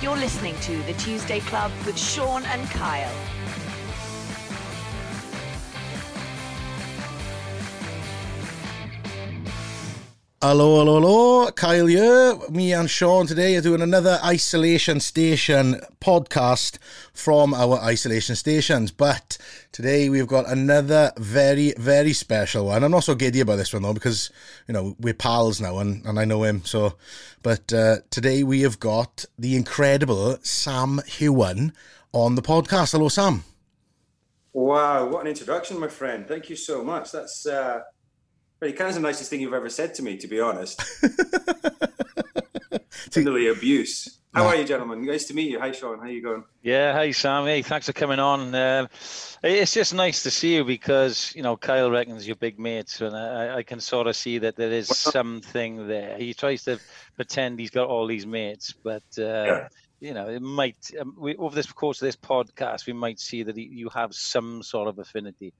You're listening to The Tuesday Club with Sean and Kyle. Hello, hello, hello. Kyle here. Me and Sean today are doing another Isolation Station podcast from our isolation stations. But today we've got another very, very special one. I'm not so giddy about this one though because, you know, we're pals now and, and I know him. So, but uh, today we have got the incredible Sam Heughan on the podcast. Hello, Sam. Wow, what an introduction, my friend. Thank you so much. That's. Uh Well, it kind of the nicest thing you've ever said to me, to be honest. Literally abuse. How are you, gentlemen? Nice to meet you. Hi, Sean. How you going? Yeah, Hi, Sam. Hey, thanks for coming on. Um it's just nice to see you because you know Kyle reckons you're big mates, and I, I can sort of see that there is something there. He tries to pretend he's got all these mates, but uh, Yeah. you know it might um, we, over this course of this podcast we might see that he, you have some sort of affinity.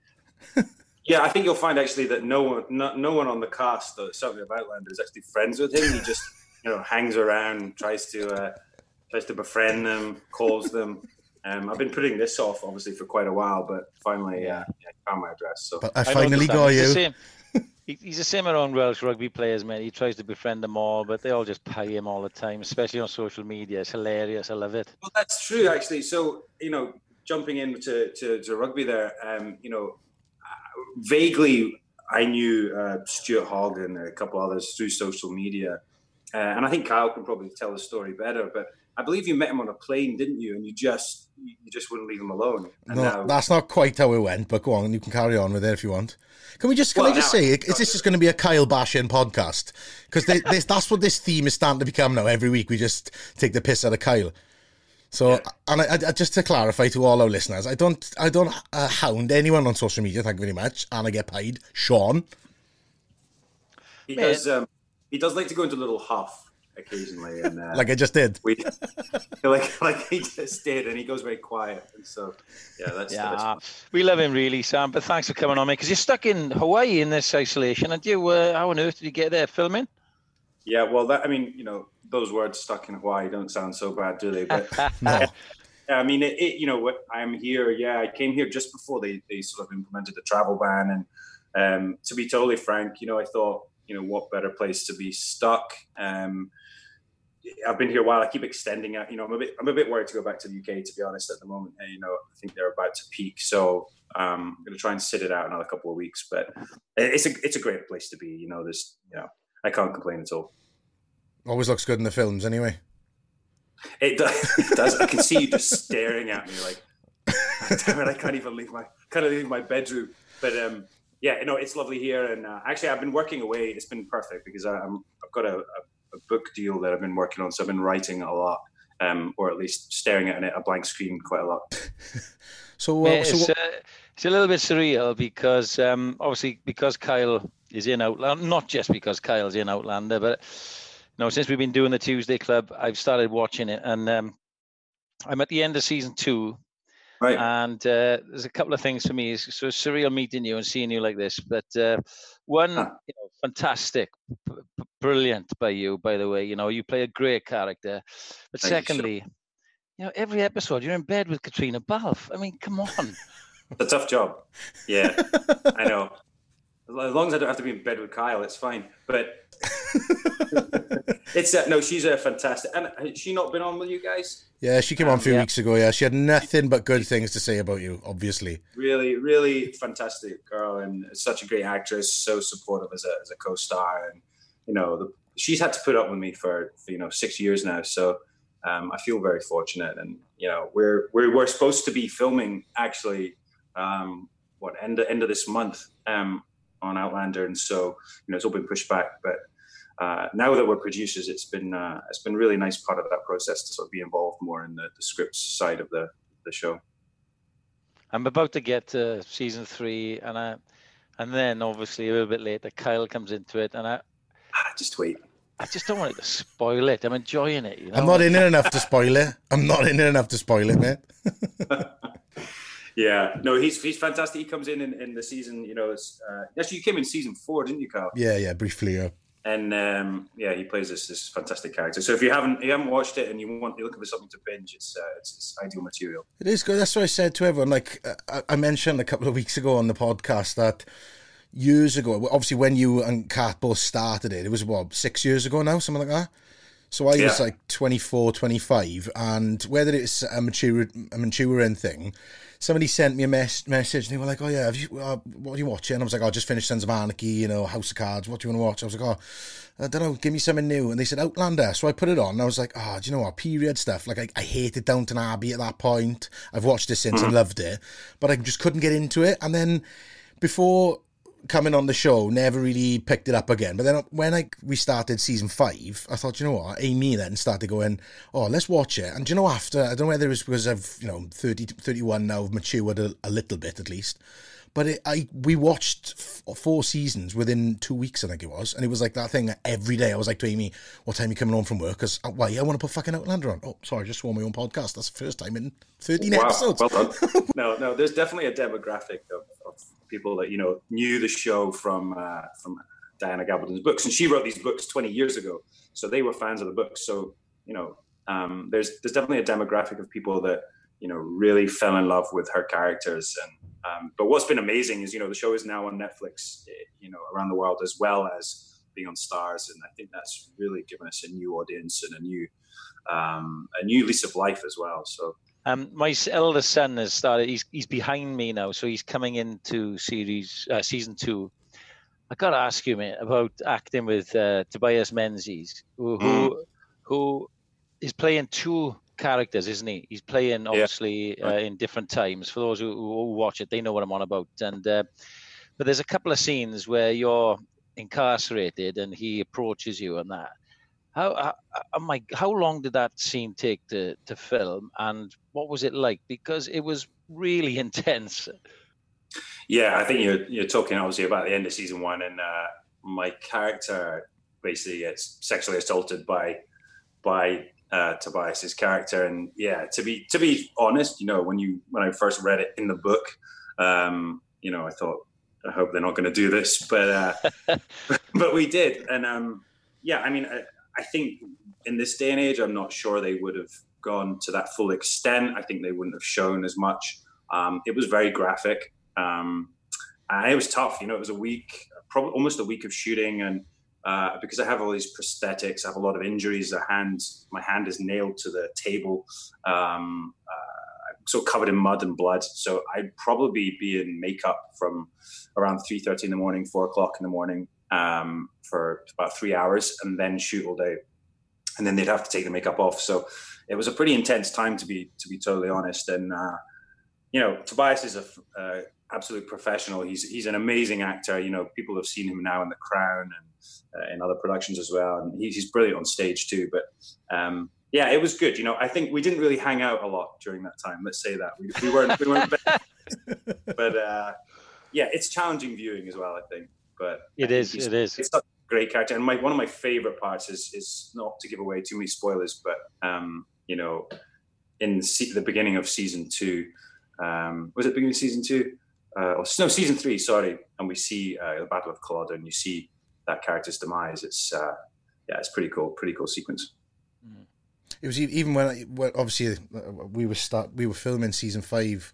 Yeah, I think you'll find actually that no one, no, no one on the cast, though, certainly of Outlander, is actually friends with him. He just, you know, hangs around, tries to, uh, tries to befriend them, calls them. Um, I've been putting this off, obviously, for quite a while, but finally, uh, yeah, I found my address. So But I I finally noticed that. got He's you. The same. He's the same around Welsh rugby players, man. He tries to befriend them all, but they all just pay him all the time, especially on social media. It's hilarious. I love it. Well, that's true, actually. So, you know, jumping into to, to rugby there, um, you know, uh, vaguely I knew uh, Stuart Hogg and a couple others through social media. Uh, and I think Kyle can probably tell the story better, but I believe you met him on a plane, didn't you? And you just you just wouldn't leave him alone. And No, now, that's not quite how it went, but go on, you can carry on with it if you want. Can we just can Well, I just say, is this just going to be a Kyle bashing podcast? Because this that's what this theme is starting to become now. Every week we just take the piss out of Kyle. So, and I, I, just to clarify to all our listeners, I don't I don't uh, hound anyone on social media. Thank you very much, and I get paid. Sean, he does um, he does like to go into a little huff occasionally, and uh, like I just did. we like like he just did, and he goes very quiet, and so yeah, that's Yeah, that's we love him really, Sam. But thanks for coming on, mate. Because you're stuck in Hawaii in this isolation, and you, uh, how on earth did you get there filming? Yeah, well, that I mean, you know, those words stuck in Hawaii don't sound so bad, do they? But No, I mean, it, it, you know, what I'm here. Yeah, I came here just before they, they sort of implemented the travel ban, and um, to be totally frank, you know, I thought, you know, what better place to be stuck. Um, I've been here a while. I keep extending it. You know, I'm a bit I'm a bit worried to go back to the UK to be honest at the moment. And, you know, I think they're about to peak, so um, I'm going to try and sit it out another couple of weeks. But it's a it's a great place to be. You know, there's you know, I can't complain at all. always looks good in the films anyway. It does. It does. I can see you just staring at me like, damn it, I can't even leave my can't even leave my bedroom. But um, yeah, no, it's lovely here, and uh, actually, I've been working away. It's been perfect because I, I'm I've got a, a, a book deal that I've been working on, so I've been writing a lot, um, or at least staring at it, a blank screen quite a lot. So, Mate, uh, so it's, what- uh, it's a little bit surreal because um, obviously because Kyle is in Outlander, not just because Kyle's in Outlander, but you know since we've been doing the Tuesday Club, I've started watching it, and um, I'm at the end of season two, Right. and uh, there's a couple of things for me. It's so surreal meeting you and seeing you like this. But uh, one, Huh. you know, fantastic, b- brilliant by you, by the way. You know, you play a great character. But Thank you, secondly, you know, every episode you're in bed with Caitriona Balfe. I mean, come on. It's a tough job. Yeah, I know. As long as I don't have to be in bed with Kyle, it's fine. But it's uh, no, she's a fantastic. And has she not been on with you guys? yeah, she came on a few yeah. weeks ago. Yeah, she had nothing but good things to say about you. Obviously, really, really fantastic girl and such a great actress. So supportive as a, as a co-star, and you know, the, she's had to put up with me for, for you know six years now. So um, I feel very fortunate, and you know, we're we're we're supposed to be filming actually, um, what end end of this month um, on Outlander, and so you know, it's all been pushed back, but. Uh, now that we're producers, it's been uh, it's been really nice part of that process to sort of be involved more in the, the scripts side of the, the show. I'm about to get to season three, and I, and then obviously a little bit later, Kyle comes into it, and I, Ah, just wait. I just don't want it to spoil it. I'm enjoying it. You know? I'm not in it enough to spoil it. I'm not in it enough to spoil it, mate. Yeah, no, he's he's fantastic. He comes in in, in the season, you know. It's uh, actually you came in season four, didn't you, Carl? Yeah, yeah, briefly. Yeah. and um, yeah, he plays this this fantastic character. So if you haven't you haven't watched it and you want you're looking for something to binge, it's uh, it's, it's, ideal material. It is good. That's what I said to everyone. Like uh, I mentioned a couple of weeks ago on the podcast that years ago, obviously when you and Kat both started it, it was what six years ago now, something like that. So I yeah. was like 24, 25, and whether it's a mature a maturing thing, somebody sent me a mes- message and they were like, "Oh yeah, have you uh, what are you watching?" And I was like, "I oh, just finished Sons of Anarchy, you know, House of Cards. What do you want to watch?" I was like, "Oh, I don't know, give me something new." And they said Outlander, so I put it on. And I was like, "Oh, do you know what? Period stuff. Like I, I hated Downton Abbey at that point. I've watched it since and loved it, but I just couldn't get into it. And then before coming on the show, never really picked it up again. But then when I we started season five, I thought, you know what, Amy then started going, oh, let's watch it. And you know, after, I don't know whether it was because I've, you know, 30, 31 now, I've matured a, a little bit at least. But it, I we watched f- four seasons within two weeks, I think it was, and it was like that thing every day. I was like to Amy, "What time are you coming home from work?" Because uh, why? I want to put fucking Outlander on. Oh, sorry, I just swore my own podcast. That's the first time in thirteen wow, episodes. Well done. no, no, there's definitely a demographic of, of people that you know knew the show from uh, from Diana Gabaldon's books, and she wrote these books 20 years ago, so they were fans of the books. So you know, um, there's there's definitely a demographic of people that you know really fell in love with her characters. And um, but what's been amazing is you know the show is now on Netflix, eh, you know, around the world as well as being on Starz, and I think that's really given us a new audience and a new um, a new lease of life as well. So um, my eldest son has started. He's he's behind me now, so he's coming into series uh, season two. I got to ask you, mate, about acting with uh, Tobias Menzies, who, mm. who is playing two characters, isn't he? He's playing obviously yeah. uh, in different times. For those who, who, watch it, they know what I'm on about. And uh, but there's a couple of scenes where you're incarcerated and he approaches you and that. How, how, how, uh, how long did that scene take to, to film, and what was it like? Because it was really intense. Yeah, I think you're you're talking obviously about the end of season one, and uh, my character basically gets sexually assaulted by by uh, Tobias's character, and yeah, to be to be honest, you know, when you when I first read it in the book, um, you know, I thought I hope they're not going to do this, but uh, but we did, and um, yeah, I mean, I, I think in this day and age, I'm not sure they would have gone to that full extent. I think they wouldn't have shown as much. Um, it was very graphic. Um, and it was tough. You know, it was a week, probably almost a week of shooting, and uh, because I have all these prosthetics, I have a lot of injuries. My hand is nailed to the table, um, uh, so covered in mud and blood. So I'd probably be in makeup from around three thirty in the morning, four o'clock in the morning, um, for about three hours, and then shoot all day, and then they'd have to take the makeup off. So it was a pretty intense time to be to be totally honest. And uh, you know, Tobias is a uh, absolute professional. He's he's an amazing actor. You know, people have seen him now in The Crown and uh, in other productions as well, and he's, he's brilliant on stage too. But um, yeah, it was good. You know, I think we didn't really hang out a lot during that time. Let's say that we, we weren't we weren't, but uh, yeah, it's challenging viewing as well. I think, but it is. It is. It's a great character, and my one of my favorite parts is is not to give away too many spoilers, but um, you know, in the beginning of season two, um, was it beginning of season two? Uh, or, no, season three, sorry. And we see uh, the Battle of Culloden, and you see that character's demise. It's uh, yeah, it's pretty cool, pretty cool sequence. It was even when, I, when obviously uh, we were start we were filming season five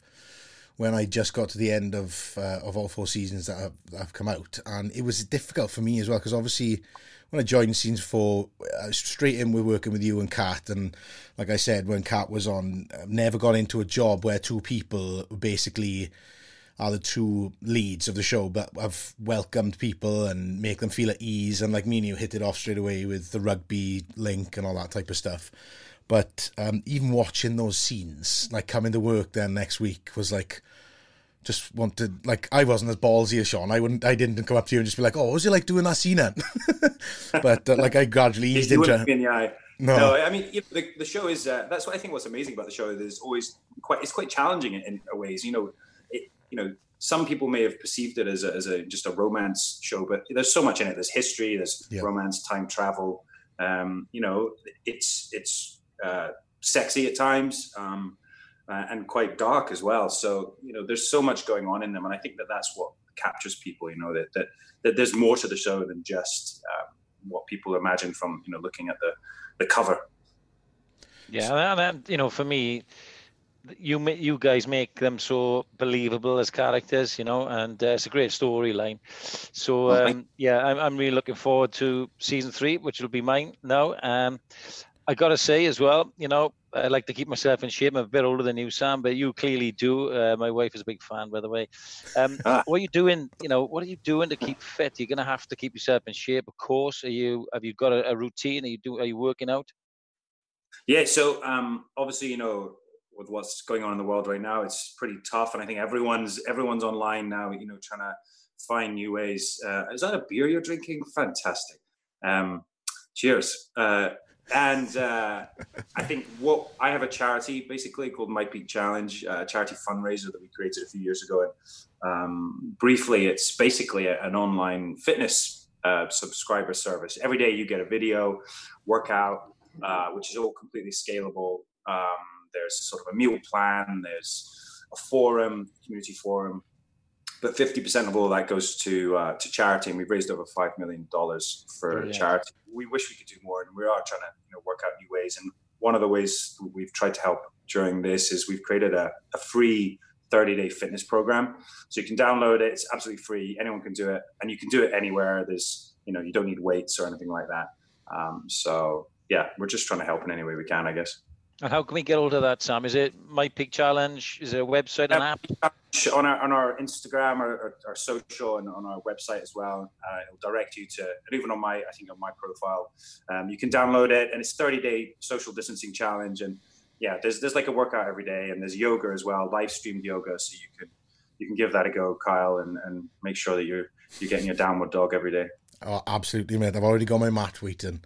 when I just got to the end of uh, of all four seasons that have, that have, come out, and it was difficult for me as well because obviously when I joined season four, was straight in with working with you and Kat, and like I said, when Kat was on, I've never got into a job where two people basically are the two leads of the show, but I've welcomed people and make them feel at ease, and like me and you hit it off straight away with the rugby link and all that type of stuff. But um, even watching those scenes, like coming to work then next week, was like just wanted like I wasn't as ballsy as Sean. I wouldn't. I didn't come up to you and just be like, "Oh, was it like doing that scene?" but uh, like I gradually eased into. In the eye. No. no, I mean the, the show is. Uh, that's what I think. What's amazing about the show is always quite. It's quite challenging in, in ways. You know, you know, some people may have perceived it as a, as a just a romance show, but there's so much in it. There's history. There's yeah. romance, time travel. Um, you know, it's it's uh, sexy at times. Um, uh, and quite dark as well. So you know, there's so much going on in them, and I think that that's what captures people. You know, that that, that there's more to the show than just um, what people imagine from you know looking at the the cover. Yeah, and, and you know, for me, you you guys make them so believable as characters, you know, and uh, it's a great storyline. So um, yeah, I'm I'm really looking forward to season three, which will be mine now. Um, I got to say as well, you know, I like to keep myself in shape. I'm a bit older than you, Sam, but you clearly do. Uh, my wife is a big fan, by the way. Um, ah. What are you doing? You know, what are you doing to keep fit? You're going to have to keep yourself in shape, of course. Are you? Have you got a, a routine? Are you do? Are you working out? Yeah. So um, obviously, you know, with what's going on in the world right now, it's pretty tough, and I think everyone's everyone's online now. You know, trying to find new ways. Uh, is that a beer you're drinking? Fantastic. Um, cheers. Uh, and uh, I think what I have a charity basically called My Peak Challenge, a charity fundraiser that we created a few years ago. And um, briefly, it's basically a, an online fitness uh, subscriber service. Every day you get a video workout, uh, which is all completely scalable. Um, there's sort of a meal plan. There's a forum, community forum, but 50% of all that goes to uh, to charity, and we've raised over five million dollars for charity. We wish we could do more, and we are trying to you know work out new ways. And one of the ways we've tried to help during this is we've created a, a free 30 day fitness program. So you can download it; it's absolutely free. Anyone can do it, and you can do it anywhere. There's you know you don't need weights or anything like that. Um, so yeah, we're just trying to help in any way we can, I guess. And how can we get hold of that, Sam? Is it My Peak Challenge? Is it a website, an app? On our, on our Instagram or our, social and on our website as well. Uh, it'll direct you to, and even on my, I think on my profile, um, you can download it and it's 30 day social distancing challenge. And yeah, there's, there's like a workout every day and there's yoga as well, live streamed yoga. So you can, you can give that a go, Kyle, and, and make sure that you're, you're getting your downward dog every day. Oh, absolutely, mate. I've already got my mat waiting.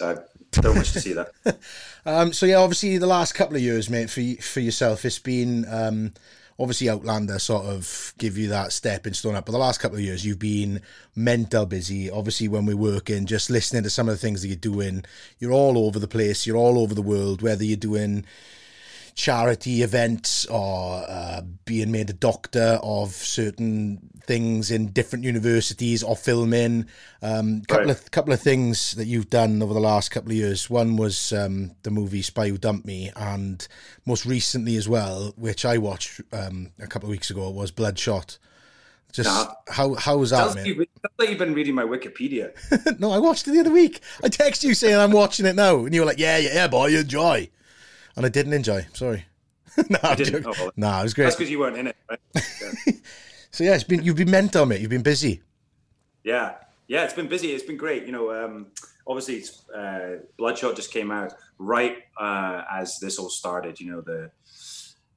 Uh, don't wish to see that. um, so yeah, obviously the last couple of years, mate, for for yourself, it's been um, obviously Outlander sort of give you that step stepping stone up. But the last couple of years, you've been mental busy. Obviously, when we're working, just listening to some of the things that you're doing, you're all over the place. You're all over the world. Whether you're doing charity events or uh, being made a doctor of certain things in different universities or filming. Um, couple right. of couple of things that you've done over the last couple of years. One was um, the movie Spy Who Dumped Me, and most recently as well, which I watched um, a couple of weeks ago, was Bloodshot. Just nah. how how was that, man? You, like you've been reading my Wikipedia. no, I watched it the other week. I text you saying I'm watching it now, and you were like, "Yeah, yeah, yeah, boy, enjoy." And I didn't enjoy. Sorry. no, I didn't. Oh, well, nah, it was great. That's because you weren't in it. Right? Yeah. so yeah, it's been you've been meant on it. You've been busy. Yeah, yeah, it's been busy. It's been great. You know, um, obviously, uh, Bloodshot just came out right uh, as this all started. You know, the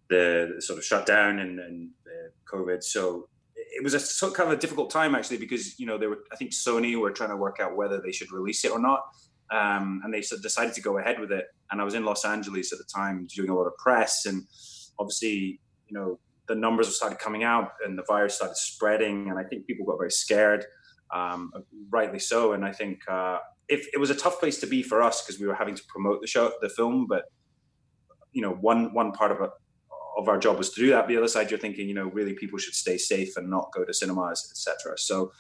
the, the sort of shutdown and, and uh, COVID. So it was a sort of kind of a difficult time actually because you know they were. I think Sony were trying to work out whether they should release it or not um, and they decided to go ahead with it. And I was in Los Angeles at the time doing a lot of press, and obviously, you know, the numbers started coming out, and the virus started spreading, and I think people got very scared, um, rightly so. And I think uh, if it was a tough place to be for us because we were having to promote the show, the film, but you know, one one part of of our job was to do that. The other side, you're thinking, you know, really people should stay safe and not go to cinemas, etc. So,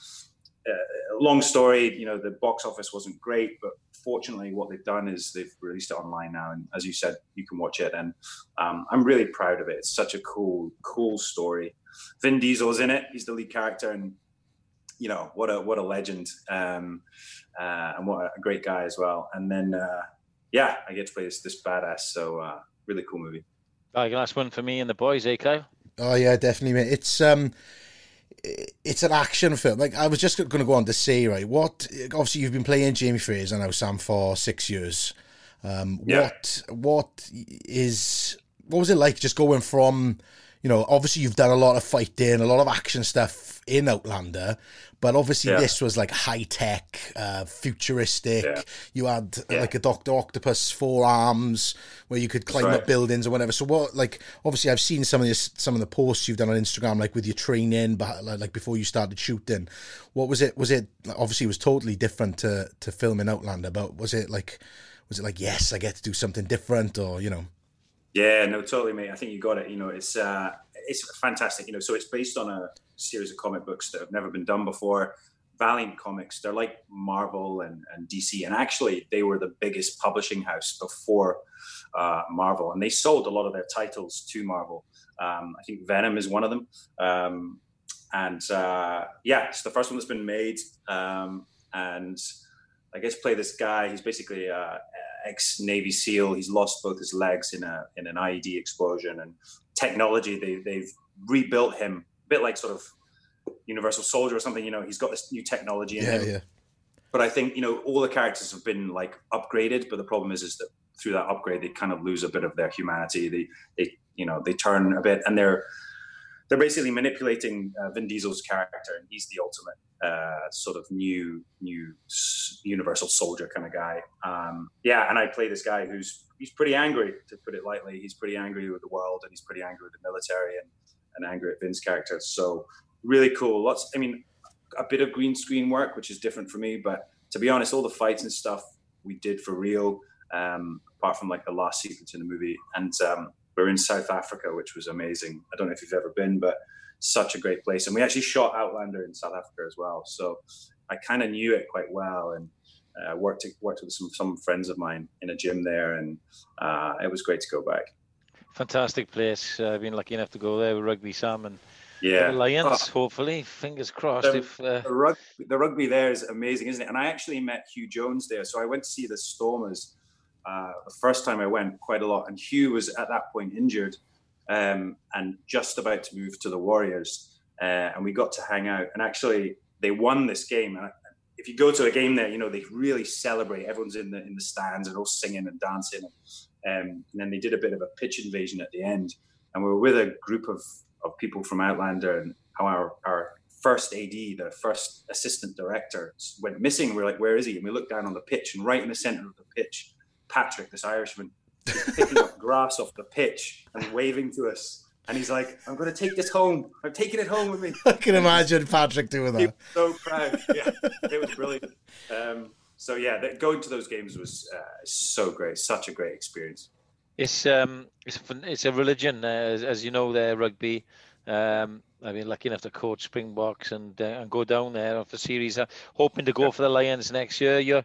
uh, long story, you know, the box office wasn't great, but fortunately, what they've done is they've released it online now, and as you said, you can watch it. And um, I'm really proud of it. It's such a cool, cool story. Vin Diesel's in it; he's the lead character, and you know what a what a legend, um, uh, and what a great guy as well. And then, uh, yeah, I get to play this this badass. So uh, really cool movie. Right, last one for me and the boys, eh, Kyle? Oh yeah, definitely, mate. It's um it's an action film. Like I was just going to go on to say, right? What obviously you've been playing Jamie Fraser now, Sam, for six years. Um, yeah. What what is what was it like just going from, you know, obviously you've done a lot of fighting, a lot of action stuff in Outlander, but obviously, yeah. this was like high tech, uh, futuristic. Yeah. You had yeah. like a Doctor Octopus four arms where you could climb right. up buildings or whatever. So what? Like obviously, I've seen some of this, some of the posts you've done on Instagram, like with your training, but like before you started shooting. What was it? Was it obviously it was totally different to to filming Outlander, but was it like was it like yes, I get to do something different, or you know? Yeah, no, totally, mate. I think you got it. You know, it's uh, it's fantastic. You know, so it's based on a series of comic books that have never been done before. Valiant Comics. They're like Marvel and, and DC, and actually, they were the biggest publishing house before uh, Marvel, and they sold a lot of their titles to Marvel. Um, I think Venom is one of them. Um, and uh, yeah, it's the first one that's been made. Um, and I guess play this guy. He's basically a ex Navy SEAL. He's lost both his legs in a in an IED explosion. And technology, they they've rebuilt him a bit like sort of Universal Soldier or something. You know, he's got this new technology in yeah, him. Yeah. But I think you know all the characters have been like upgraded. But the problem is, is that through that upgrade, they kind of lose a bit of their humanity. They they you know they turn a bit, and they're they're basically manipulating uh, Vin Diesel's character, and he's the ultimate uh, sort of new new universal soldier kind of guy. Um, yeah, and I play this guy who's he's pretty angry, to put it lightly. He's pretty angry with the world, and he's pretty angry with the military, and, and angry at Vin's character. So really cool. Lots. I mean, a bit of green screen work, which is different for me, but to be honest, all the fights and stuff we did for real. Um, apart from like the last sequence in the movie, and um, we're in South Africa, which was amazing. I don't know if you've ever been, but such a great place. And we actually shot Outlander in South Africa as well. So I kind of knew it quite well and uh, worked worked with some some friends of mine in a gym there, and uh, it was great to go back. Fantastic place. Uh, I've been lucky enough to go there with Rugby Sam and yeah, the Lions. Oh, hopefully, fingers crossed. The, if uh... the, rugby, the rugby there is amazing, isn't it? And I actually met Huw Jones there, so I went to see the Stormers uh, the first time I went quite a lot, and Huw was at that point injured um, and just about to move to the Warriors, uh, and we got to hang out. And actually, they won this game. And if you go to a game there, you know they really celebrate. Everyone's in the in the stands and all singing and dancing. Um, and then they did a bit of a pitch invasion at the end, and we were with a group of of people from Outlander, and our our first AD, the first assistant director, went missing. We we're like, where is he? And we looked down on the pitch, and right in the center of the pitch Patrick, this Irishman, picking up grass off the pitch and waving to us. And he's like, I'm going to take this home. I'm taking it home with me. I can imagine Patrick doing that. so proud. Yeah, it was brilliant. Um, so, yeah, going to those games was uh, so great. Such a great experience. It's um, it's a, it's a religion, uh, as, as, you know, there rugby. Um, I've been lucky enough to coach Springboks and uh, and go down there for series. Uh, hoping to go for the Lions next year. You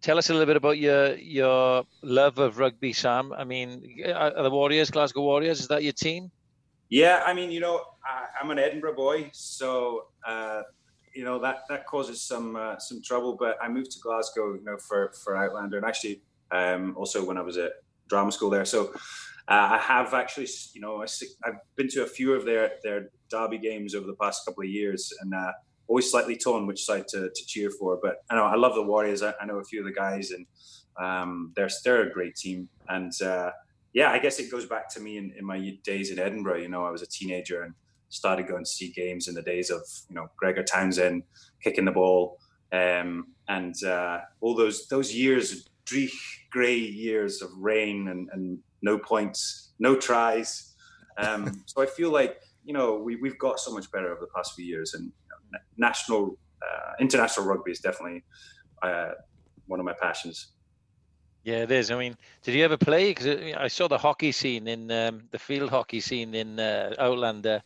tell us a little bit about your your love of rugby, Sam. I mean, are the Warriors, Glasgow Warriors, is that your team? Yeah, I mean, you know, I, am an Edinburgh boy, so uh, you know that that causes some uh, some trouble. But I moved to Glasgow, you know, for for Outlander, and actually um, also when I was at drama school there. So uh, I have actually, you know, I, have been to a few of their their derby games over the past couple of years, and uh, always slightly torn which side to, to cheer for. But I know I love the Warriors. I, I know a few of the guys, and um, they're they're a great team. And uh, yeah, I guess it goes back to me in, in my days in Edinburgh. You know, I was a teenager and started going to see games in the days of you know Gregor Townsend kicking the ball, um, and uh, all those those years, dreich, grey years of rain and, and no points, no tries. Um, so I feel like you know we we've got so much better over the past few years, and you know, national, uh, international rugby is definitely uh, one of my passions. Yeah, it is. I mean, did you ever play? Because I saw the hockey scene in um, the field hockey scene in uh, Outlander.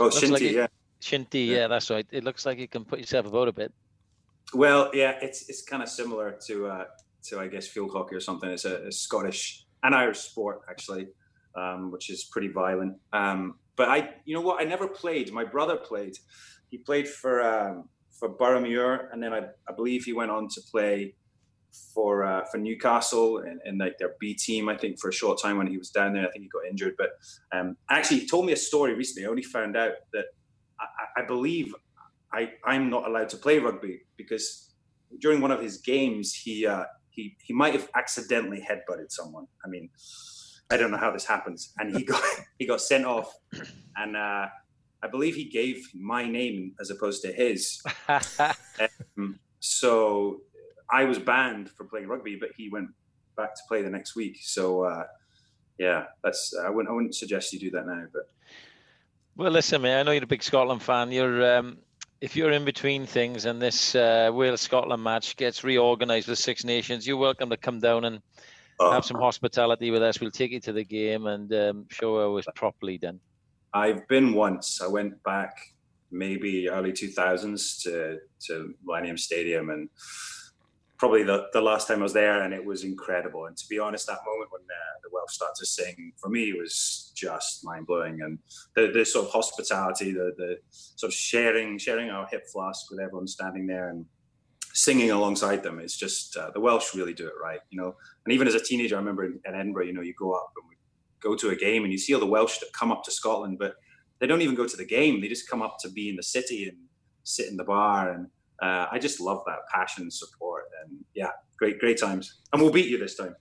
Oh, Shinty, like it, yeah. Shinty, yeah. yeah, that's right. It looks like you can put yourself about a bit. Well, yeah, it's it's kind of similar to uh, to I guess field hockey or something. It's a, a Scottish an Irish sport actually, um, which is pretty violent. Um, but I, you know what? I never played. My brother played. He played for um, for Boroughmuir, and then I, I believe he went on to play for uh, for Newcastle and, and like their B team. I think for a short time when he was down there, I think he got injured. But um, actually, he told me a story recently. I only found out that I, I believe I I'm not allowed to play rugby because during one of his games he uh, he he might have accidentally headbutted someone. I mean, I don't know how this happens, and he got he got sent off, and uh, I believe he gave my name as opposed to his. um, so I was banned for playing rugby, but he went back to play the next week. So uh, yeah, that's I wouldn't I wouldn't suggest you do that now, but. Well, listen, man. I know you're a big Scotland fan. You're um, if you're in between things and this uh, Wales Scotland match gets reorganised with Six Nations, you're welcome to come down and oh. have some hospitality with us. We'll take you to the game and um, show how it was properly done. I've been once. I went back maybe early 2000s to to Millennium Stadium and probably the, the last time I was there and it was incredible. And to be honest, that moment when uh, the Welsh started to sing for me was just mind blowing. And the, the sort of hospitality, the, the sort of sharing, sharing our hip flask with everyone standing there and singing alongside them. It's just, uh, the Welsh really do it right, you know? And even as a teenager, I remember in, in Edinburgh, you know, you go up and we go to a game and you see all the Welsh that come up to Scotland, but they don't even go to the game. They just come up to be in the city and sit in the bar and, uh, I just love that passion and support. And yeah, great, great times. And we'll beat you this time.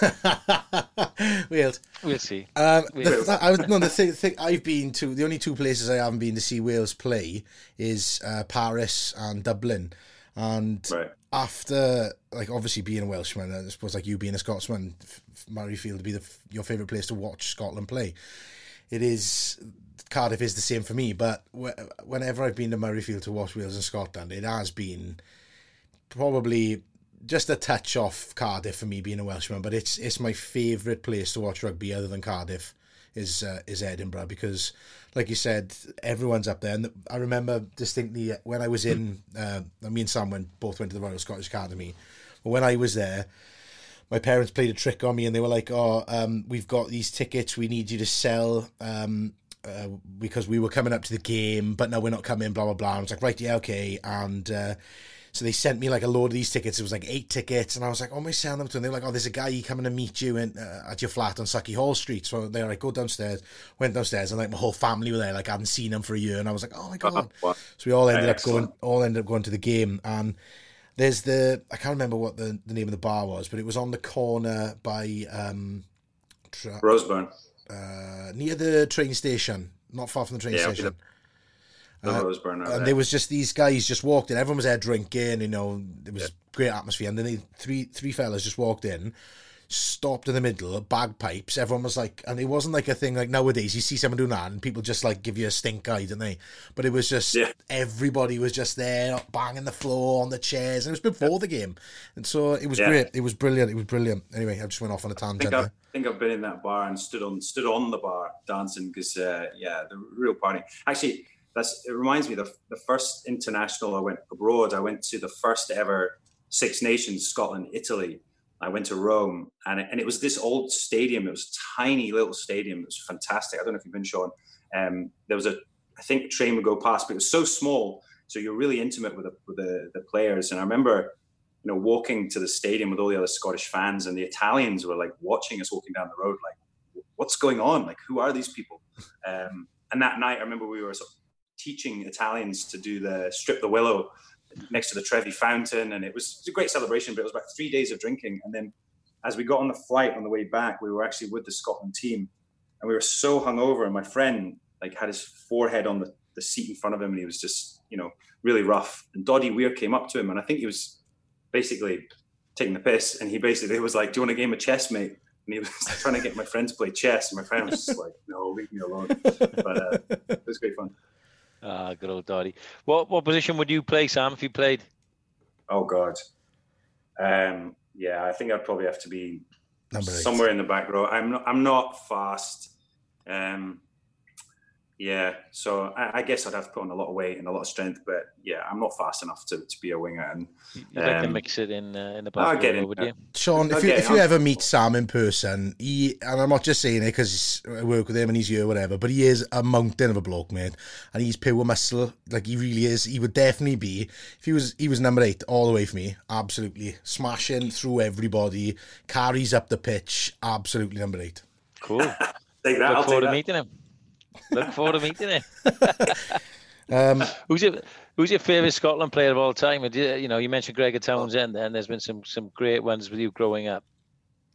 we'll we'll see. Um, we'll. The, I was no the thing, thing, I've been to the only two places I haven't been to see Wales play is uh, Paris and Dublin, and right. after like obviously being a Welshman, I suppose like you being a Scotsman, Murrayfield to be the, your favourite place to watch Scotland play. It is Cardiff is the same for me, but whenever I've been to Murrayfield to watch Wales and Scotland, it has been probably just a touch off Cardiff for me being a Welshman. But it's it's my favourite place to watch rugby other than Cardiff is uh, is Edinburgh because, like you said, everyone's up there. And I remember distinctly when I was in, uh, me and Sam went both went to the Royal Scottish Academy. But when I was there, my parents played a trick on me and they were like, "Oh, um, we've got these tickets. We need you to sell." Um, uh, because we were coming up to the game, but no, we're not coming, blah, blah, blah. I was like, right, yeah, okay. And uh, so they sent me like a load of these tickets. It was like eight tickets. And I was like, oh, am I selling them to them? They were like, oh, there's a guy coming to meet you in, uh, at your flat on Saki Sauchiehall Street. So they're like, go downstairs. Went downstairs and like my whole family were there. Like I hadn't seen them for a year. And I was like, oh my God. so we all ended up going, all ended up going to the game. And there's the, I can't remember what the, the name of the bar was, but it was on the corner by, um, tra- Roseburn uh, near the train station, not far from the train yeah, station. The, uh, and there. there was just these guys just walked in. Everyone was there drinking, you know. It was yeah. great atmosphere, and then they, three three fellas just walked in, stopped in the middle, bagpipes. Everyone was like, and it wasn't like a thing like nowadays. You see someone doing that, and people just like give you a stink eye, don't they? But it was just yeah. everybody was just there, banging the floor on the chairs, and it was before the game, and so it was yeah. great. It was brilliant. It was brilliant. Anyway, I just went off on a tangent. I think, I think I've been in that bar and stood on stood on the bar dancing because uh, yeah, the real party. Actually, that's it. Reminds me the the first international I went abroad. I went to the first ever Six Nations, Scotland, Italy I went to Rome, and it, and it was this old stadium. It was a tiny little stadium. It was fantastic. I don't know if you've been shown. Um, there was a, I think, train would go past, but it was so small, so you're really intimate with the, with the, the players. And I remember, you know, walking to the stadium with all the other Scottish fans, and the Italians were like watching us walking down the road, like, what's going on? Like, who are these people? Um, and that night, I remember we were sort of teaching Italians to do the strip the willow next to the Trevi Fountain, and it was, it was, a great celebration. But it was about three days of drinking, and then as we got on the flight on the way back, we were actually with the Scotland team, and we were so hungover. And my friend like had his forehead on the, the seat in front of him, and he was just you know really rough. And Doddie Weir came up to him, and I think he was basically taking the piss, and he basically was like, "Do you want a game of chess, mate?" And he was trying to get my friend to play chess, and my friend was just like, "No, leave me alone." But uh, it was great fun. Ah, good old Doddie. What what position would you play, Sam, if you played? Oh God, um, yeah, I think I'd probably have to be somewhere in the back row. I'm not, I'm not fast. Um, yeah, so I, I, guess I'd have to put on a lot of weight and a lot of strength, but yeah, I'm not fast enough to, to be a winger. And you'd um, like to um, mix it in uh, in the back. I'll get in, would you? Sean, if you if you ever meet Sam in person, he and I'm not just saying it because I work with him and he's here, whatever, but he is a mountain of a bloke, mate, and he's pure muscle. Like he really is. He would definitely be if he was he was number eight all the way for me. Absolutely smashing through everybody, carries up the pitch. Absolutely number eight. Cool. Take that. Look forward to meeting him. Look forward to meeting him. um, who's your Who's your favourite Scotland player of all time? You know, you mentioned Gregor Townsend, and there's been some some great ones with you growing up.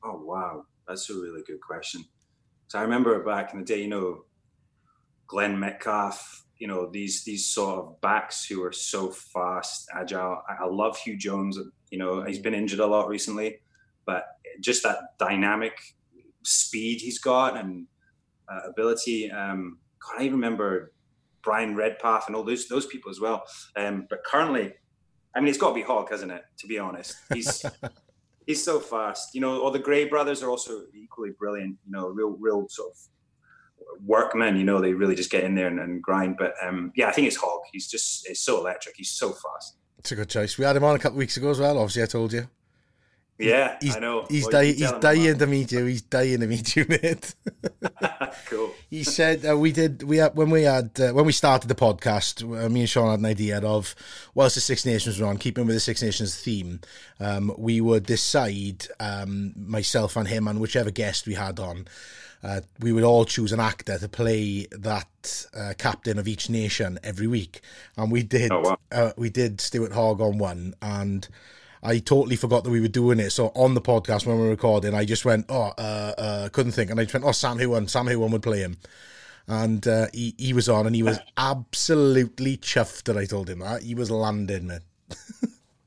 Oh wow, that's a really good question. So I remember back in the day, you know, Glenn Metcalfe, you know, these these sort of backs who are so fast, agile. I, I love Huw Jones. You know, he's been injured a lot recently, but just that dynamic speed he's got and uh, ability. Um, God, I remember Bryan Redpath and all those those people as well. Um, but currently, I mean, it's got to be Hogg, hasn't it? To be honest, he's he's so fast. You know, all the Gray brothers are also equally brilliant. You know, real real sort of workmen. You know, they really just get in there and, and grind. But um, yeah, I think it's Hogg. He's just he's so electric. He's so fast. It's a good choice. We had him on a couple of weeks ago as well. Obviously, I told you. Yeah, he's, I know. He's, Well, di- he's him dying about to meet you. He's dying to meet you, mate. cool. he said uh, we did we had, when we had uh, when we started the podcast. Uh, me and Sean had an idea of whilst the Six Nations were on, keeping with the Six Nations theme, um, we would decide um, myself and him and whichever guest we had on. Uh, we would all choose an actor to play that uh, captain of each nation every week, and we did. Oh, wow. uh, we did Stuart Hogg on one, and I totally forgot that we were doing it. So on the podcast when we were recording, I just went, oh, uh, uh, couldn't think, and I just went, oh, Sam Heughan, Sam Heughan would play him, and uh, he he was on, and he was absolutely chuffed that I told him that he was landing, man.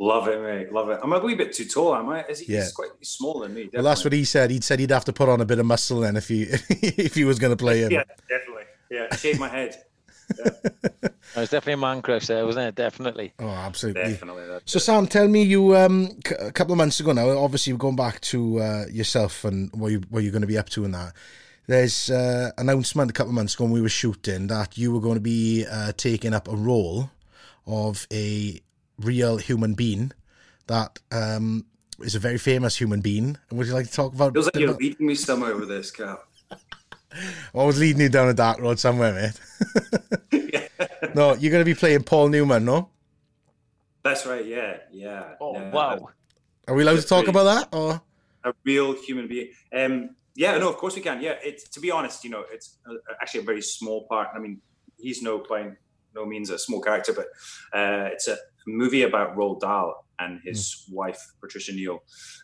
Love it, mate. Love it. I'm a wee bit too tall, am I? Is he, Yeah. He's quite he's smaller than me. Well, that's what he said. He'd said he'd have to put on a bit of muscle then if he if he was going to play him. Yeah, definitely. Yeah, shave my head. It was definitely a man crush there, wasn't it? Definitely. Oh, absolutely. Definitely. So Sam, tell me you um c- a couple of months ago now. Obviously, you're going back to uh, yourself and what you what you're going to be up to in that. There's uh, announcement a couple of months ago when we were shooting that you were going to be uh, taking up a role of a real human being that um, is a very famous human being. And would you like to talk about? It feels like you're leading me somewhere with this, Cal. I was leading you down a dark road somewhere, mate. no, you're going to be playing Paul Newman, no? That's right. Yeah, yeah. Oh, yeah. wow. Are we allowed to talk about that? Or A real human being. Um, yeah, no, of course we can. Yeah, it's to be honest, you know, it's uh, actually a very small part. I mean, he's no by no means a small character, but uh, it's a movie about Roald Dahl and his wife Patricia Neal,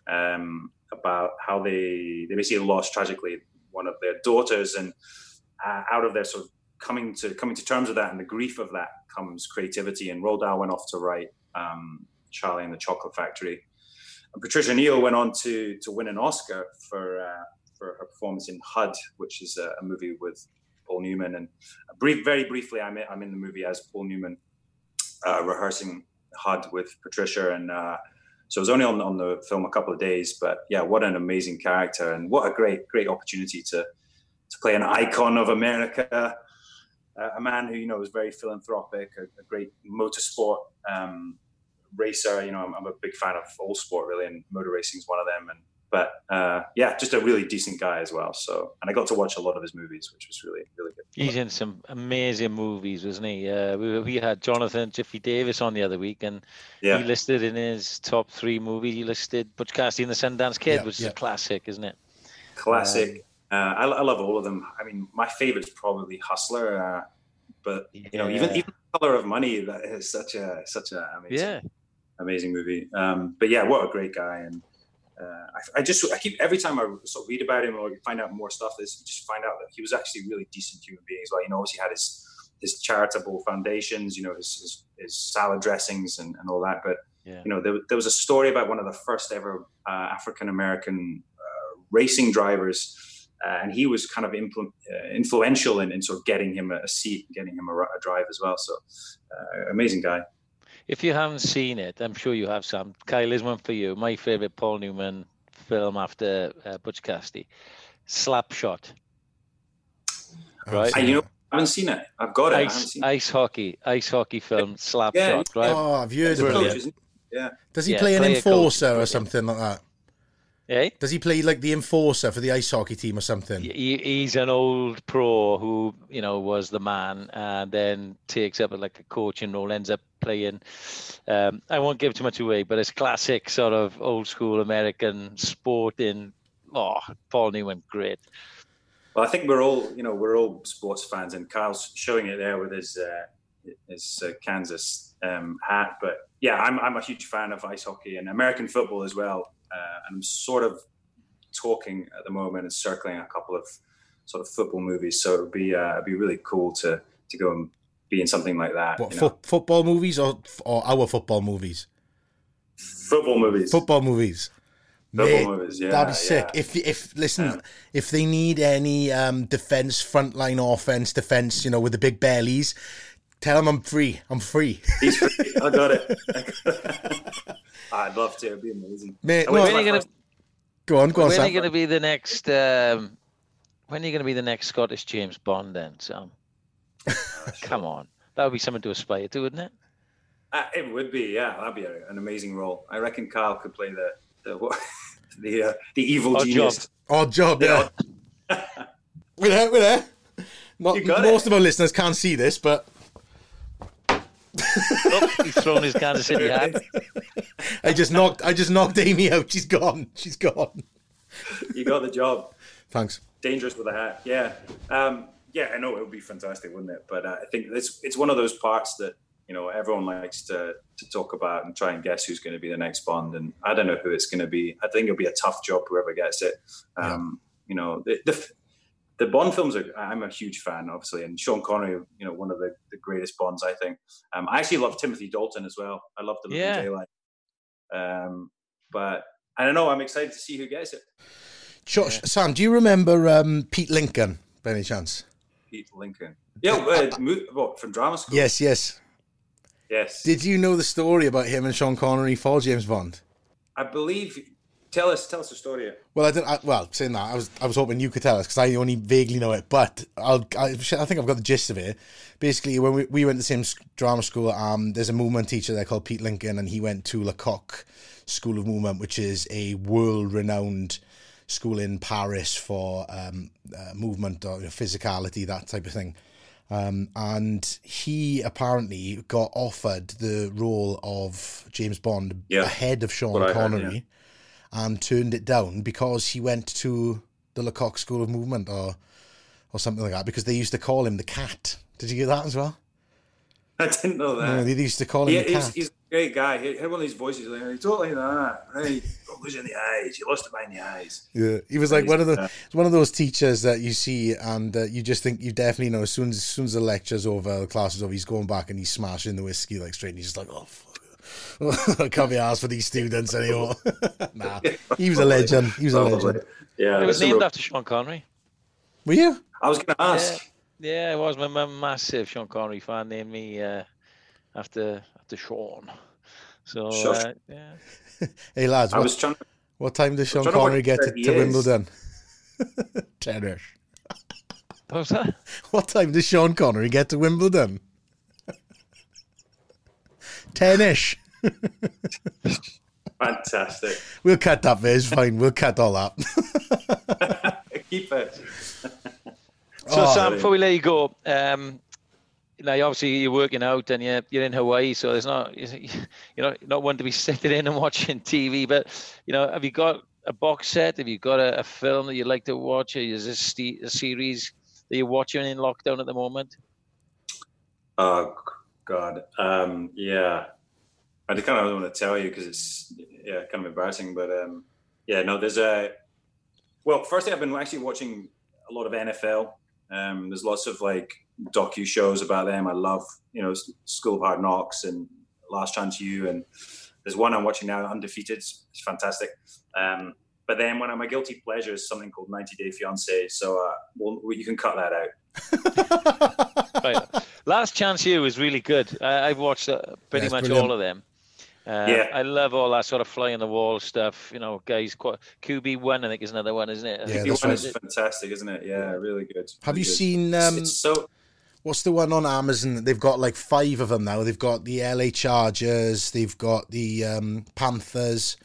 um, about how they they basically lost tragically one of their daughters, and uh, out of their sort of coming to coming to terms with that and the grief of that comes creativity. And Roald went off to write um, Charlie and the Chocolate Factory. And Patricia Neal went on to to win an Oscar for uh, for her performance in HUD, which is a, a movie with Paul Newman. And brief, very briefly, I'm in, I'm in the movie as Paul Newman, uh, rehearsing HUD with Patricia, and uh, so it was only on on the film a couple of days. But yeah, what an amazing character, and what a great great opportunity to to play an icon of America. Uh, a man who you know is very philanthropic, a, a great motorsport um, racer. You know, I'm, I'm a big fan of all sport really, and motor racing is one of them. And but uh, yeah, just a really decent guy as well. So, and I got to watch a lot of his movies, which was really really good. He's in some amazing movies, wasn't he? Uh, we, we had Jonathan Jiffy Davies on the other week, and Yeah, he listed in his top three movies, he listed Butch Cassidy and the Sundance Kid, Yeah, which yeah. is a classic, isn't it? classic. uh, I, I love all of them. I mean, my favorite's probably Hustler, uh, but you know, even even Color of Money that is such a such a amazing Yeah. amazing movie. Um, but yeah, what a great guy. And uh, I, I just, I keep, every time I sort of read about him or find out more stuff, is just find out that he was actually a really decent human being as well. You know, obviously he had his, his charitable foundations, you know, his, his, his salad dressings and, and all that. But, Yeah. you know, there, there was a story about one of the first ever uh, African-American uh, racing drivers. Uh, and he was kind of impl- uh, influential in, in sort of getting him a, a seat, getting him a, a drive as well. So uh, amazing guy. If you haven't seen it, I'm sure you have, Sam. Kyle, is one for you. My favorite Paul Newman film after uh, Butch Cassidy, Slapshot. Right. I, you know, I haven't seen it. I've got it. I Ice, seen it. ice hockey, ice hockey film, Slapshot, Yeah. right? Oh, I've heard about Brilliant. it. Coach, isn't it? Yeah. Does he Yeah, play an play a coach, enforcer or something like that? Eh? Does he play like the enforcer for the ice hockey team or something? He, he's an old pro who you know was the man and then takes up like a coaching role ends up playing um, i won't give too much away but it's classic sort of old school american sporting oh paul newman great Well, I think we're all, you know, we're all sports fans, and Kyle's showing it there with his uh, his uh, Kansas um, hat. But yeah, I'm I'm a huge fan of ice hockey and American football as well. Uh, and I'm sort of talking at the moment and circling a couple of sort of football movies. So it would be uh, it'd be really cool to to go and be in something like that. What you know. fo- football movies or or our football movies? football movies? Football movies. Football Mate, movies, yeah, that'd be sick. yeah. If if listen, Yeah. if they need any um, defense, frontline offense, defense, you know, with the big bellies, tell them I'm free. I'm free, He's free. I got it. I'd love to. It'd be amazing. mate. No, when are you gonna go on, go on, when are you gonna be the next um When are you going to be the next Scottish James Bond then, Sam? Come on. That would be something to aspire to, wouldn't it? Uh, it would be, yeah. That'd be a, an amazing role. I reckon Kyle could play the the what, the uh, the evil Odd genius. Oddjob, yeah. we're there, we're there. Not, You got most it. of our listeners can't see this, but Oh, he's thrown his Kansas City hat. I just knocked I just knocked Amy out. She's gone. She's gone. You got the job. Thanks. Dangerous with a hat. Yeah. Um, yeah, I know it would be fantastic, wouldn't it? But uh, I think it's it's one of those parts that you know everyone likes to to talk about and try and guess who's going to be the next Bond. And I don't know who it's going to be. I think it'll be a tough job whoever gets it. Um, You know, the, the the Bond films are. I'm a huge fan, obviously, and Sean Connery, you know, one of the, the greatest Bonds, I think. Um, I actually love Timothy Dalton as well. I love the Living Yeah. Daylight. Um, but I don't know. I'm excited to see who gets it. Josh, Sam, do you remember um, Pete Lincoln by any chance? Pete Lincoln. Yeah, uh, what from drama school? Yes, yes. Yes. Did you know the story about him and Sean Connery for James Bond? I believe. Tell us. Tell us the story. Well, I didn't. I, well, saying that, I was I was hoping you could tell us because I only vaguely know it. But I'll, I, I think I've got the gist of it. Basically, when we, we went to the same drama school, um, there's a movement teacher there called Pete Lincoln, and he went to Lecoq School of Movement, which is a world-renowned school in Paris for um, uh, movement or you know, physicality, that type of thing. Um, and he apparently got offered the role of James Bond Yeah. ahead of Sean What I heard, Connery yeah. and turned it down because he went to the Lecoq School of Movement or or something like that because they used to call him the cat. Did you get that as well? I didn't know No, that. they used to call him Yeah, the cat. he's a great guy. He had one of these voices like, "He's totally that. Right? Don't lose in the eyes. You lost it behind the eyes. Yeah, he was like He's- one of the yeah. one of those teachers that you see and uh, you just think you definitely know as soon as, as soon as the lecture's over, the class is over, he's going back and he's smashing the whiskey like straight. And he's just like, oh, fuck. I can't be asked for these students anymore. nah, he was a legend. He was a legend. Yeah, It was named after Sean Connery. Were you? I was going to ask. Yeah, it was. My mum, massive Sean Connery fan, named me uh, after after Sean. So Shush. uh, yeah, Hey lads, I what, was trying. what time does Sean trying to work Connery get to, to. Wimbledon? Tennis. what was that? What time does Sean Connery get to Wimbledon? Tennis. Fantastic. We'll cut that bit. It's fine. We'll cut all that. Keep it. So Oh, Sam, before we let you go, um, now obviously you're working out and you're you're in Hawaii, so there's not you know not one to be sitting in and watching TV. But you know, have you got a box set? Have you got a, a film that you'd like to watch? Is this st- a series that you're watching in lockdown at the moment? Oh God. Um, yeah. I just kind of want to tell you because it's yeah kind of embarrassing, but um, yeah, no. There's a well. Firstly, I've been actually watching a lot of NFL. Um, there's lots of like docu shows about them. I love you know School of Hard Knocks and Last Chance U, and there's one I'm watching now, Undefeated. It's, it's fantastic. Um, but then when I'm a guilty pleasure is something called 90 Day Fiance. So uh, well, you can cut that out. right. Last Chance U is really good. I, I've watched uh, pretty That's much brilliant. all of them. Uh, Yeah. I love all that sort of fly on the wall stuff. You know, guys. qu- QB one, I think, is another one, isn't it? I Yeah, think The that's one right. is fantastic, isn't it? Yeah, really good. Have really you good. seen It's- um, it's so what's the one on Amazon? They've got like five of them now. They've got the LA Chargers. They've got the um, Panthers.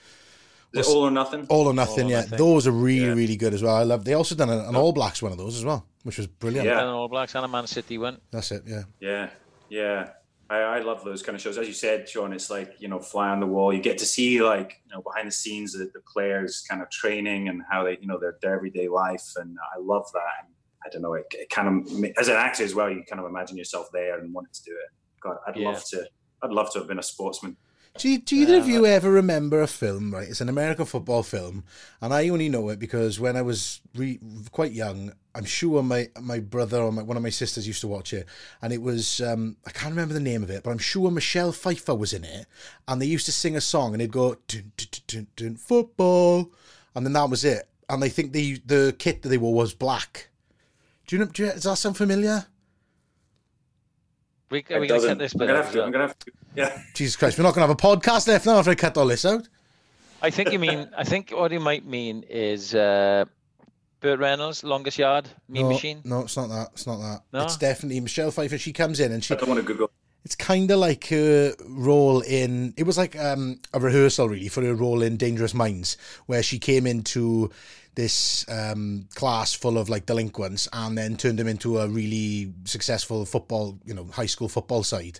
is all or nothing. All or nothing. All or yeah, Nothing. those are really Yeah. really good as well. I love. They also done an, an All Blacks one of those as well, which was brilliant. Yeah. And All Blacks and a Man City one. That's it. Yeah. Yeah, yeah. I, I love those kind of shows. As you said, Sean, it's like you know, fly on the wall. You get to see like you know behind the scenes the, the players kind of training and how they you know their, their everyday life, and I love that. And I don't know, it, it kind of as an actor as well, you kind of imagine yourself there and wanting to do it. God, I'd Yeah. love to. I'd love to have been a sportsman. Do, you, do either of you ever remember a film? Right, it's an American football film, and I only know it because when I was re- quite young, I'm sure my my brother or my, one of my sisters used to watch it, and it was um, I can't remember the name of it, but I'm sure Michelle Pfeiffer was in it, and they used to sing a song, and they'd go dun, dun, dun, dun, dun, football, and then that was it. And I think the the kit that they wore was black. Do you know? Do you, does that sound familiar? We, are It we going to doesn't- cut this I'm bit gonna have to. I'm gonna have to. Yeah. Jesus Christ, we're not going to have a podcast left now after I cut all this out. I think you mean. I think what you might mean is uh, Burt Reynolds, Longest Yard, Mean no, Machine. No, it's not that. It's not that. No? It's definitely Michelle Pfeiffer. She comes in and she I don't want to Google. it's kind of like her role in it was like um, a rehearsal really for her role in dangerous minds where she came into this um, class full of like delinquents and then turned them into a really successful football you know high school football side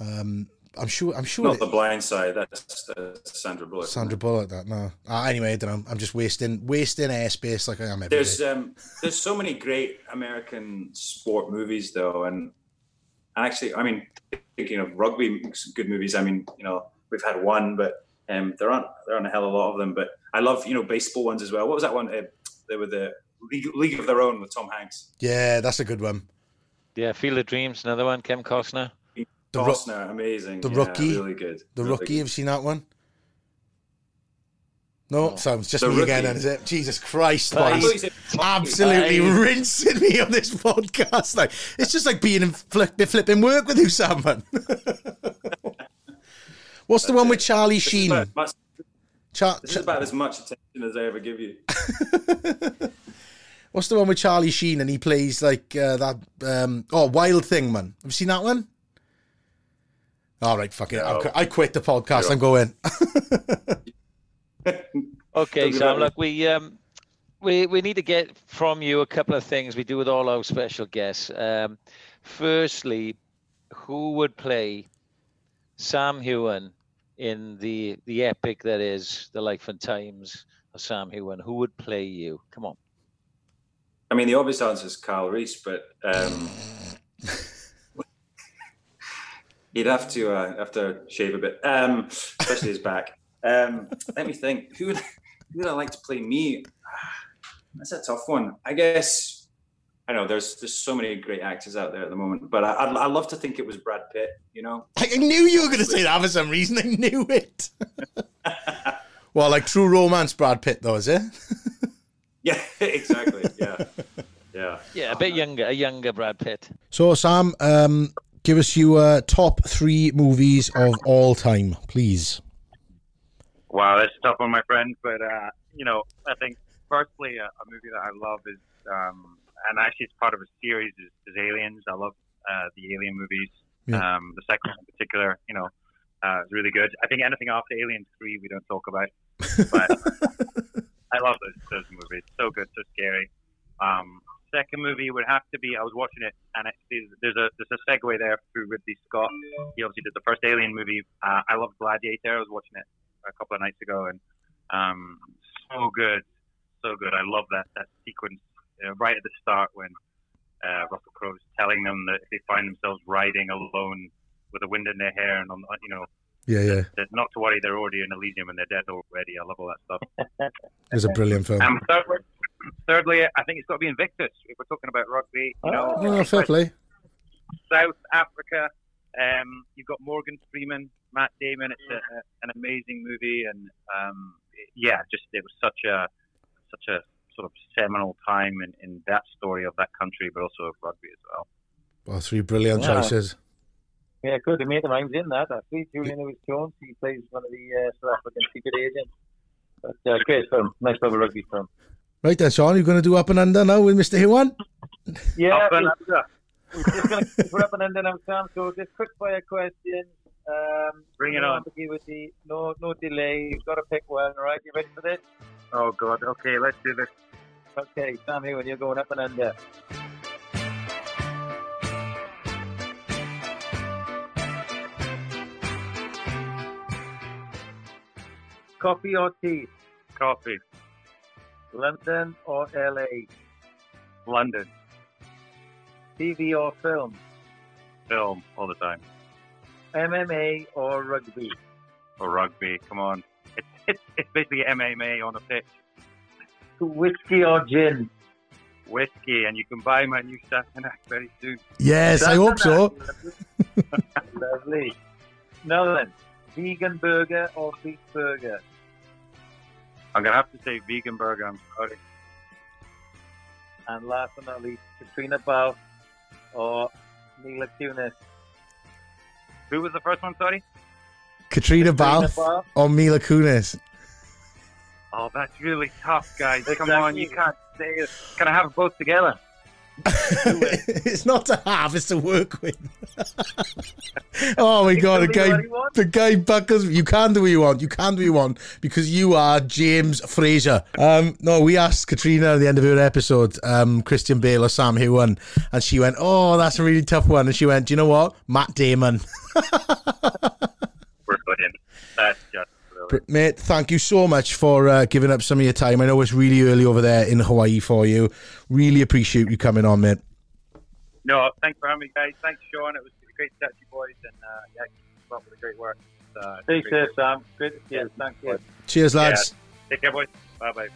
um, i'm sure i'm sure Not it- the Blind Side. That's uh, Sandra Bullock. sandra bullock that no uh, anyway i don't know i'm just wasting wasting airspace like i am There's um, there's so many great American sport movies though, and and actually, I mean, thinking of rugby good movies. I mean, you know, we've had one, but um, there aren't there aren't a hell of a lot of them. But I love you know baseball ones as well. What was that one? Uh, they were the League, League of Their Own with Tom Hanks. yeah that's a good one Yeah, Field of Dreams, another one. Kevin Costner. The Ro- Costner, amazing. The Yeah, Rookie. really good. the really rookie good. have you seen that one no, sounds just The me again, Rookie. then, is it? Jesus Christ, But I boys. thought you said absolutely Aye. rinsing me on this podcast. Like it's just like being in flip, flipping work with you, Salmon. What's the one with Charlie This is Sheen? About- much- Char- this is about as much attention as I ever give you. What's the one with Charlie Sheen and he plays like uh, that? Um, oh, Wild Thing, man. Have you seen that one? All right, fuck it. I'll No. I quit the podcast. No. I'm going. Okay, Sam. that Look, we um, we we need to get from you a couple of things. We do with all our special guests. Um, firstly, who would play Sam Heughan in the the epic that is the life and times of Sam Heughan? Who would play you? Come on. I mean, the obvious answer is Carl Reese, but um, he'd have to uh, have to shave a bit, um, especially his back. Um, let me think. Who would, who would I like to play me? That's a tough one. I guess I know there's there's so many great actors out there at the moment, but I, I'd, I'd love to think it was Brad Pitt. You know, I knew you were going to say that for some reason. I knew it. well, like True Romance, Brad Pitt, though, is it? yeah, exactly. Yeah, yeah. Yeah, a bit younger, a younger Brad Pitt. So, Sam, um, give us your top three movies of all time, please. Wow, that's tough one, my friend. But uh, you know, I think firstly, a, a movie that I love is, um, and actually it's part of a series, is, is Aliens. I love uh, the Alien movies. Yeah. Um, the second one in particular, you know, uh, is really good. I think anything after Aliens three, we don't talk about. But I love those those movies. So good, so scary. Um, second movie would have to be. I was watching it, and it, there's a there's a segue there through Ridley Scott. He obviously did the first Alien movie. Uh, I love Gladiator. I was watching it a couple of nights ago, and um, so good, so good. I love that that sequence uh, right at the start when uh, Russell Crowe's telling them that if they find themselves riding alone with the wind in their hair and on, you know, Yeah, yeah. that not to worry, they're already in Elysium and they're dead already. I love all that stuff. it's a brilliant film. Um, thirdly, thirdly, I think it's got to be Invictus. If we're talking about rugby, you know, Oh, fair play. South Africa. Um, you've got Morgan Freeman, Matt Damon. It's a, a, an amazing movie, and um, yeah, just it was such a such a sort of seminal time in, in that story of that country, but also of rugby as well. Well, three brilliant Yeah. choices. Yeah, good. A mate of mine's in that actually. Julian Lewis Jones. He plays one of the uh, South African secret agents. But uh, great film. Nice little rugby film. Right then, Sean, you're going to do Up and Under now with Mr. Heughan? Yeah, Up and under. we're just going to put up and under now, Sam. So just quick fire questions. Um, Bring it no on. ambiguity, no, no delay. You've got to pick one. All right, you ready for this? Oh God. Okay, let's do this. Okay, here when you're going up and under. Coffee or tea? Coffee. London or LA? London. TV or film? Film all the time. MMA or rugby? Or rugby. Come on. It's it's, it's basically MMA on a pitch. Whiskey or gin? Whiskey, and you can buy my new Sassenach very soon. Yes, I hope so. Lovely. Now then, vegan burger or beef burger? I'm gonna have to say vegan burger. I'm sorry. And last but not least, Caitriona Balfe or Mila Kunis? Who was the first one? Sorry. Caitriona Balfe or Mila Kunis? Oh, that's really tough, guys. Come Exactly. on, you can't say, can I have both together? it's not to have, it's to work with. oh my god, the can do guy, what he wants. the guy buckles. You can do what you want. You can do what you want because you are James Fraser. Um, no, we asked Caitriona at the end of her episode, um, Christian Bale or Sam Heughan, and she went, "Oh, that's a really tough one." And she went, "Do you know what, Matt Damon." We're brilliant. That's just brilliant. Mate, thank you so much for uh, giving up some of your time. I know it's really early over there in Hawaii for you. Really appreciate you coming on, mate. No, thanks for having me, guys. Thanks, Sean. It was great to chat to you boys, and uh, yeah, keep up with the great work. It's, uh, it's Stay great Sam. Great to see you. Thank you. Cheers, lads. Take care, boys. Bye bye.